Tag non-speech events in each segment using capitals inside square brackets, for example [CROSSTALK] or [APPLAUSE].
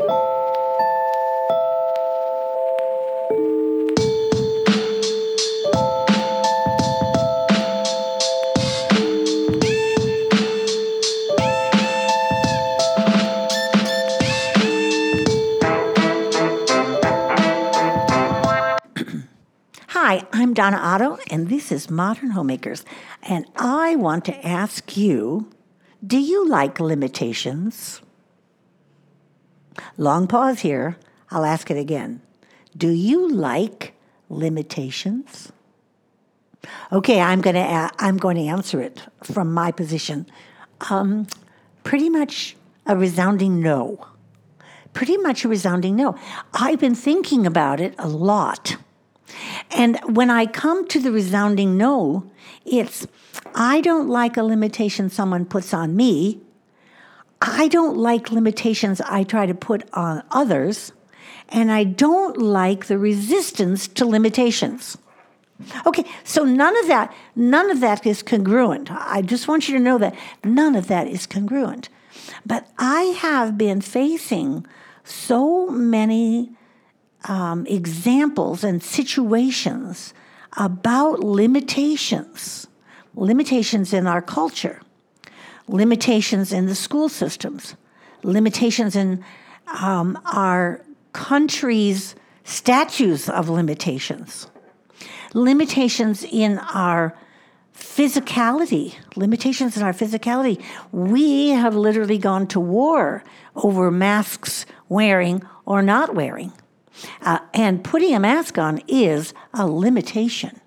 Hi, I'm Donna Otto, and this is Modern Homemakers. And I want to ask you do you like limitations? Long pause here. I'll ask it again. Do you like limitations? Okay, I'm going to I'm going to answer it from my position. Um, pretty much a resounding no. Pretty much a resounding no. I've been thinking about it a lot. And when I come to the resounding no, it's I don't like a limitation someone puts on me. I don't like limitations I try to put on others. And I don't like the resistance to limitations. Okay, so none of that, none of that is congruent. I just want you to know that none of that is congruent. But I have been facing so many um, examples and situations about limitations, limitations in our culture, limitations in the school systems, limitations in um, our country's statutes of limitations, limitations in our physicality, limitations in our physicality. We have literally gone to war over masks wearing or not wearing. Uh, and putting a mask on is a limitation.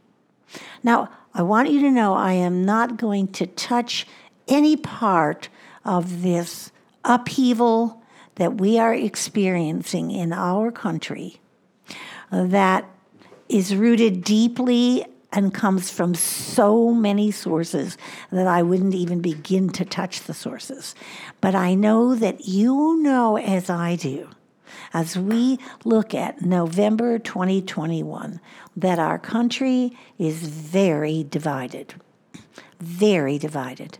Now, I want you to know I am not going to touch any part of this upheaval that we are experiencing in our country that is rooted deeply and comes from so many sources that I wouldn't even begin to touch the sources. But I know that you know, as I do, as we look at November 2021 that our country is very divided, very divided.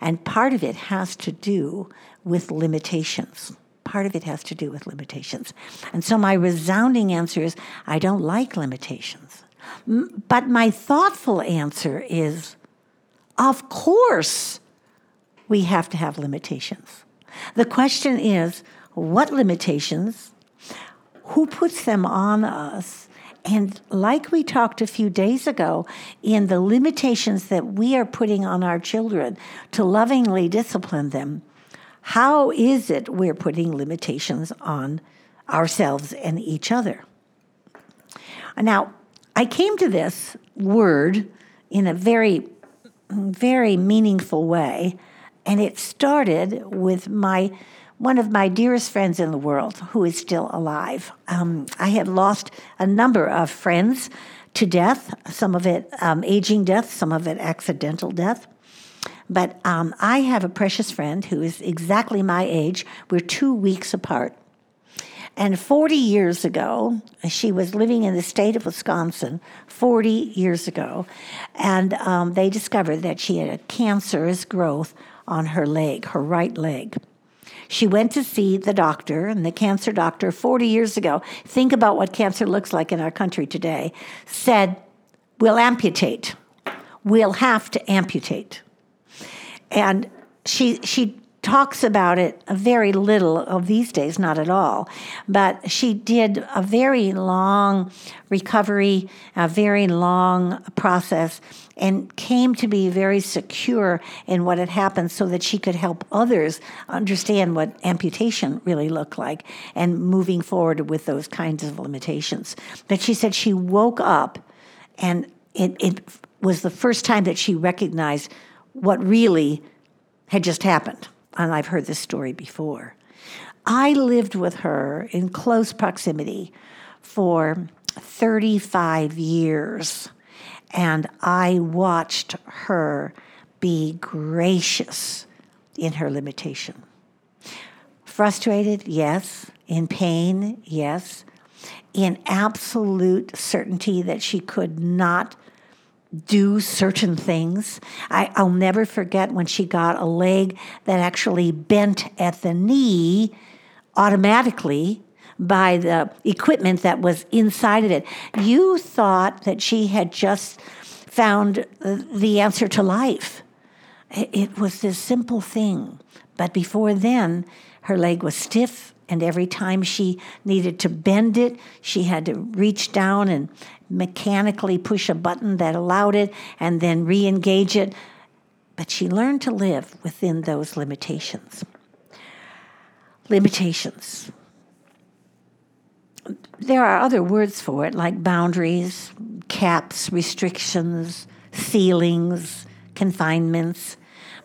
And part of it has to do with limitations. Part of it has to do with limitations. And so my resounding answer is I don't like limitations. But my thoughtful answer is of course we have to have limitations. The question is what limitations, who puts them on us, and like we talked a few days ago, in the limitations that we are putting on our children to lovingly discipline them, how is it we're putting limitations on ourselves and each other? Now, I came to this word in a very, very meaningful way, and it started with my one of my dearest friends in the world who is still alive. Um, I have lost a number of friends to death, some of it um, aging death, some of it accidental death. But um, I have a precious friend who is exactly my age. We're two weeks apart. And 40 years ago, she was living in the state of Wisconsin 40 years ago, and um, they discovered that she had a cancerous growth on her leg, her right leg. She went to see the doctor, and the cancer doctor 40 years ago, think about what cancer looks like in our country today, said, We'll amputate. We'll have to amputate. And she, she talks about it very little of these days, not at all. But she did a very long recovery, a very long process, and came to be very secure in what had happened so that she could help others understand what amputation really looked like and moving forward with those kinds of limitations. But she said she woke up and it, it was the first time that she recognized what really had just happened and I've heard this story before. I lived with her in close proximity for 35 years, and I watched her be gracious in her limitation. Frustrated, yes. In pain, yes. In absolute certainty that she could not do certain things. I, will never forget when she got a leg that actually bent at the knee automatically by the equipment that was inside of it. You thought that she had just found the answer to life. It was this simple thing. But before then, her leg was stiff, and every time she needed to bend it, she had to reach down and mechanically push a button that allowed it and then re engage it. But she learned to live within those limitations. Limitations. There are other words for it, like boundaries, caps, restrictions, ceilings, confinements.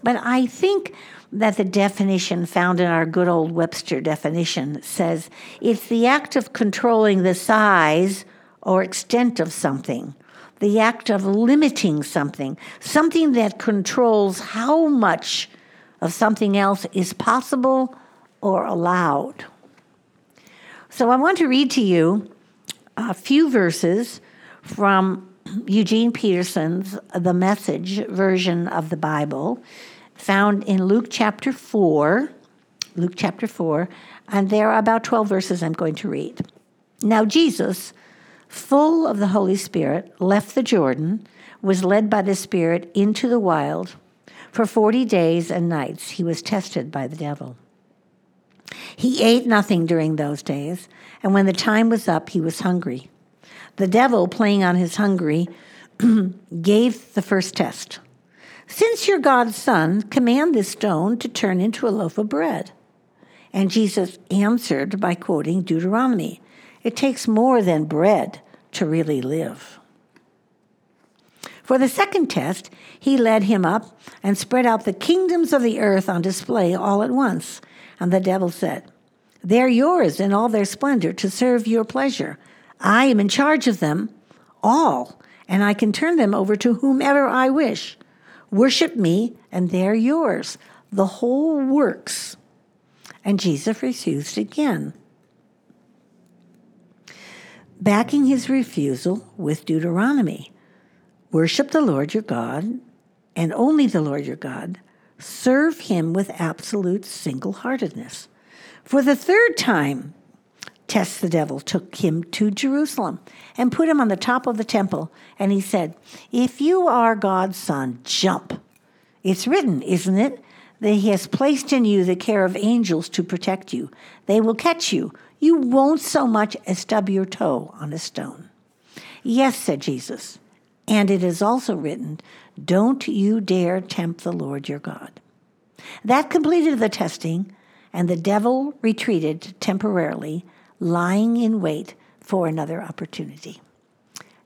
But I think that the definition found in our good old Webster definition says it's the act of controlling the size or extent of something, the act of limiting something, something that controls how much of something else is possible or allowed. So I want to read to you a few verses from Eugene Peterson's The Message version of the Bible found in Luke chapter 4. Luke chapter 4, and there are about 12 verses I'm going to read. Now, Jesus, full of the Holy Spirit, left the Jordan, was led by the Spirit into the wild. For 40 days and nights he was tested by the devil. He ate nothing during those days, and when the time was up, he was hungry. The devil, playing on his hungry, [CLEARS THROAT] gave the first test. Since you're God's son, command this stone to turn into a loaf of bread. And Jesus answered by quoting Deuteronomy It takes more than bread to really live. For the second test, he led him up and spread out the kingdoms of the earth on display all at once. And the devil said, They're yours in all their splendor to serve your pleasure. I am in charge of them all, and I can turn them over to whomever I wish. Worship me, and they're yours. The whole works. And Jesus refused again. Backing his refusal with Deuteronomy Worship the Lord your God, and only the Lord your God. Serve him with absolute single heartedness. For the third time, test the devil took him to Jerusalem and put him on the top of the temple. And he said, If you are God's son, jump. It's written, isn't it? That he has placed in you the care of angels to protect you. They will catch you. You won't so much as stub your toe on a stone. Yes, said Jesus. And it is also written, Don't you dare tempt the Lord your God. That completed the testing, and the devil retreated temporarily lying in wait for another opportunity.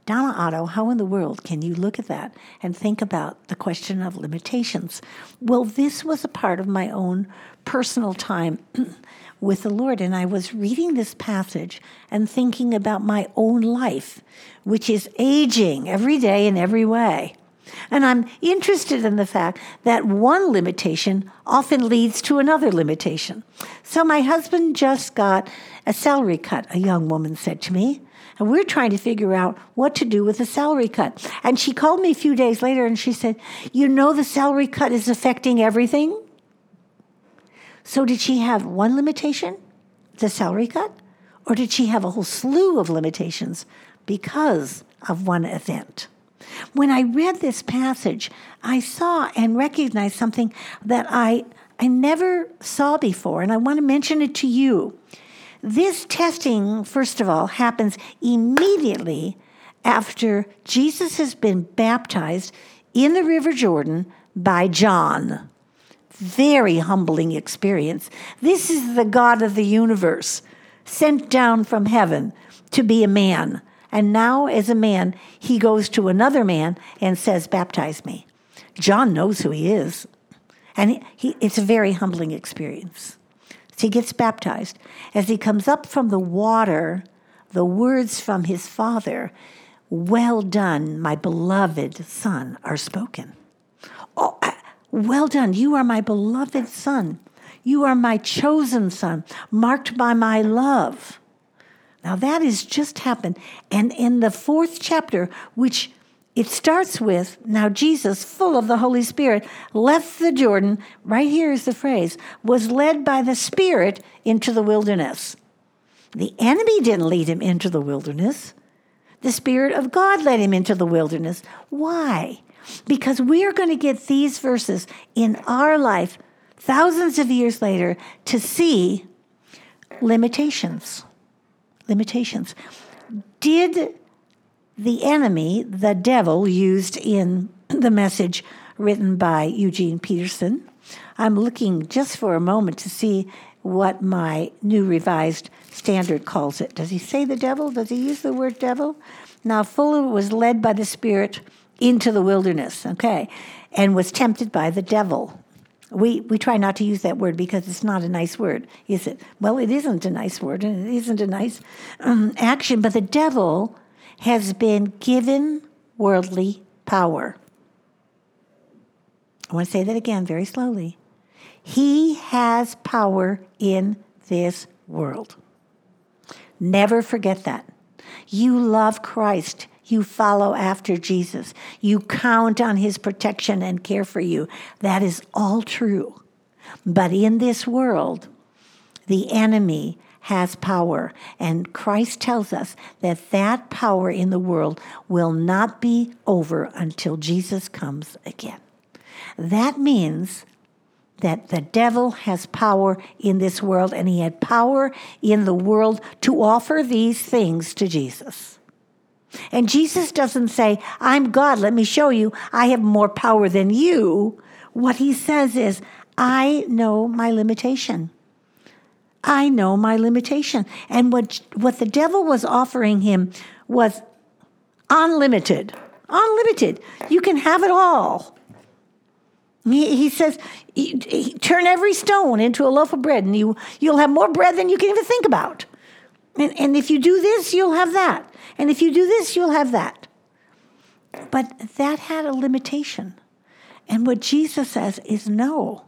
Donna Otto, how in the world can you look at that and think about the question of limitations? Well, this was a part of my own personal time [CLEARS THROAT] with the Lord, and I was reading this passage and thinking about my own life, which is aging every day in every way. And I'm interested in the fact that one limitation often leads to another limitation. So my husband just got a salary cut, a young woman said to me. And we're trying to figure out what to do with the salary cut. And she called me a few days later and she said, You know, the salary cut is affecting everything. So, did she have one limitation, the salary cut? Or did she have a whole slew of limitations because of one event? When I read this passage, I saw and recognized something that I, I never saw before, and I want to mention it to you. This testing, first of all, happens immediately after Jesus has been baptized in the River Jordan by John. Very humbling experience. This is the God of the universe, sent down from heaven to be a man and now, as a man, he goes to another man and says, Baptize me. John knows who he is. And he, he, it's a very humbling experience. So he gets baptized. As he comes up from the water, the words from his father, Well done, my beloved son, are spoken. Oh, well done. You are my beloved son. You are my chosen son, marked by my love. Now that has just happened. And in the fourth chapter, which it starts with now Jesus, full of the Holy Spirit, left the Jordan. Right here is the phrase was led by the Spirit into the wilderness. The enemy didn't lead him into the wilderness. The Spirit of God led him into the wilderness. Why? Because we're going to get these verses in our life thousands of years later to see limitations. Limitations. Did the enemy, the devil, used in the message written by Eugene Peterson. I'm looking just for a moment to see what my new revised standard calls it. Does he say the devil? Does he use the word devil? Now, Fuller was led by the Spirit into the wilderness, okay, and was tempted by the devil. We, we try not to use that word because it's not a nice word, is it? Well, it isn't a nice word and it isn't a nice um, action, but the devil has been given worldly power. I want to say that again very slowly. He has power in this world. Never forget that. You love Christ. You follow after Jesus. You count on his protection and care for you. That is all true. But in this world, the enemy has power. And Christ tells us that that power in the world will not be over until Jesus comes again. That means that the devil has power in this world, and he had power in the world to offer these things to Jesus. And Jesus doesn't say, I'm God, let me show you, I have more power than you. What he says is, I know my limitation. I know my limitation. And what, what the devil was offering him was unlimited. Unlimited. You can have it all. He, he says, turn every stone into a loaf of bread, and you, you'll have more bread than you can even think about. And, and if you do this, you'll have that. And if you do this, you'll have that. But that had a limitation. And what Jesus says is no.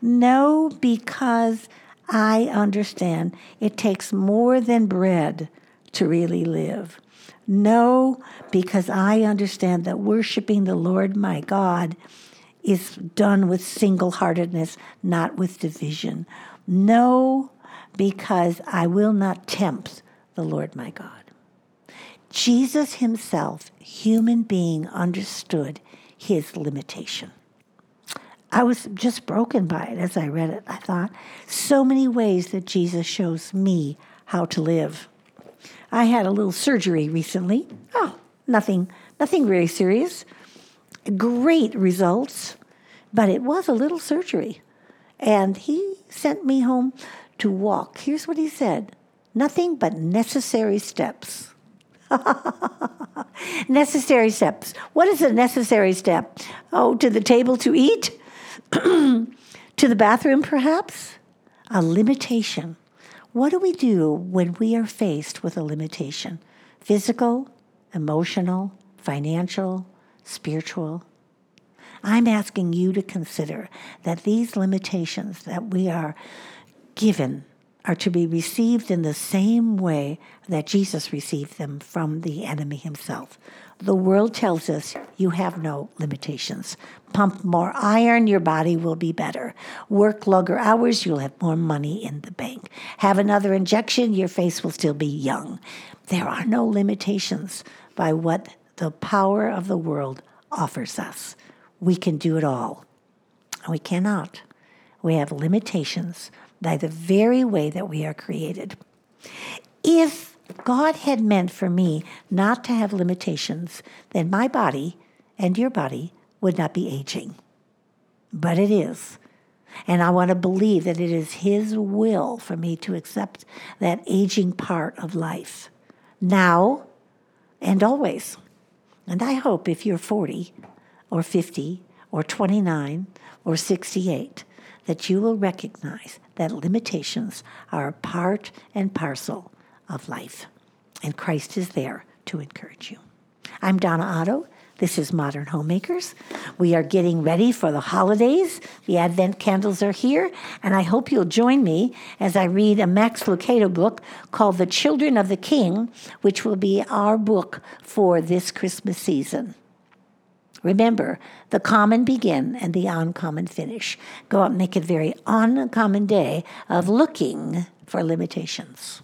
No, because I understand it takes more than bread to really live. No, because I understand that worshiping the Lord my God is done with single heartedness, not with division. No, because I will not tempt the Lord my God. Jesus himself, human being, understood his limitation. I was just broken by it as I read it. I thought, so many ways that Jesus shows me how to live. I had a little surgery recently. Oh, nothing, nothing very serious. Great results, but it was a little surgery. And he sent me home to walk. Here's what he said nothing but necessary steps. [LAUGHS] necessary steps. What is a necessary step? Oh, to the table to eat? [CLEARS THROAT] to the bathroom, perhaps? A limitation. What do we do when we are faced with a limitation? Physical, emotional, financial, spiritual? I'm asking you to consider that these limitations that we are given are to be received in the same way that Jesus received them from the enemy himself. The world tells us you have no limitations. Pump more iron, your body will be better. Work longer hours, you'll have more money in the bank. Have another injection, your face will still be young. There are no limitations by what the power of the world offers us. We can do it all. And we cannot. We have limitations by the very way that we are created. If God had meant for me not to have limitations, then my body and your body would not be aging. But it is. And I want to believe that it is His will for me to accept that aging part of life now and always. And I hope if you're 40 or 50 or 29 or 68, that you will recognize that limitations are a part and parcel of life. And Christ is there to encourage you. I'm Donna Otto. This is Modern Homemakers. We are getting ready for the holidays. The Advent candles are here, and I hope you'll join me as I read a Max Lucado book called The Children of the King, which will be our book for this Christmas season. Remember, the common begin and the uncommon finish. Go out and make a very uncommon day of looking for limitations.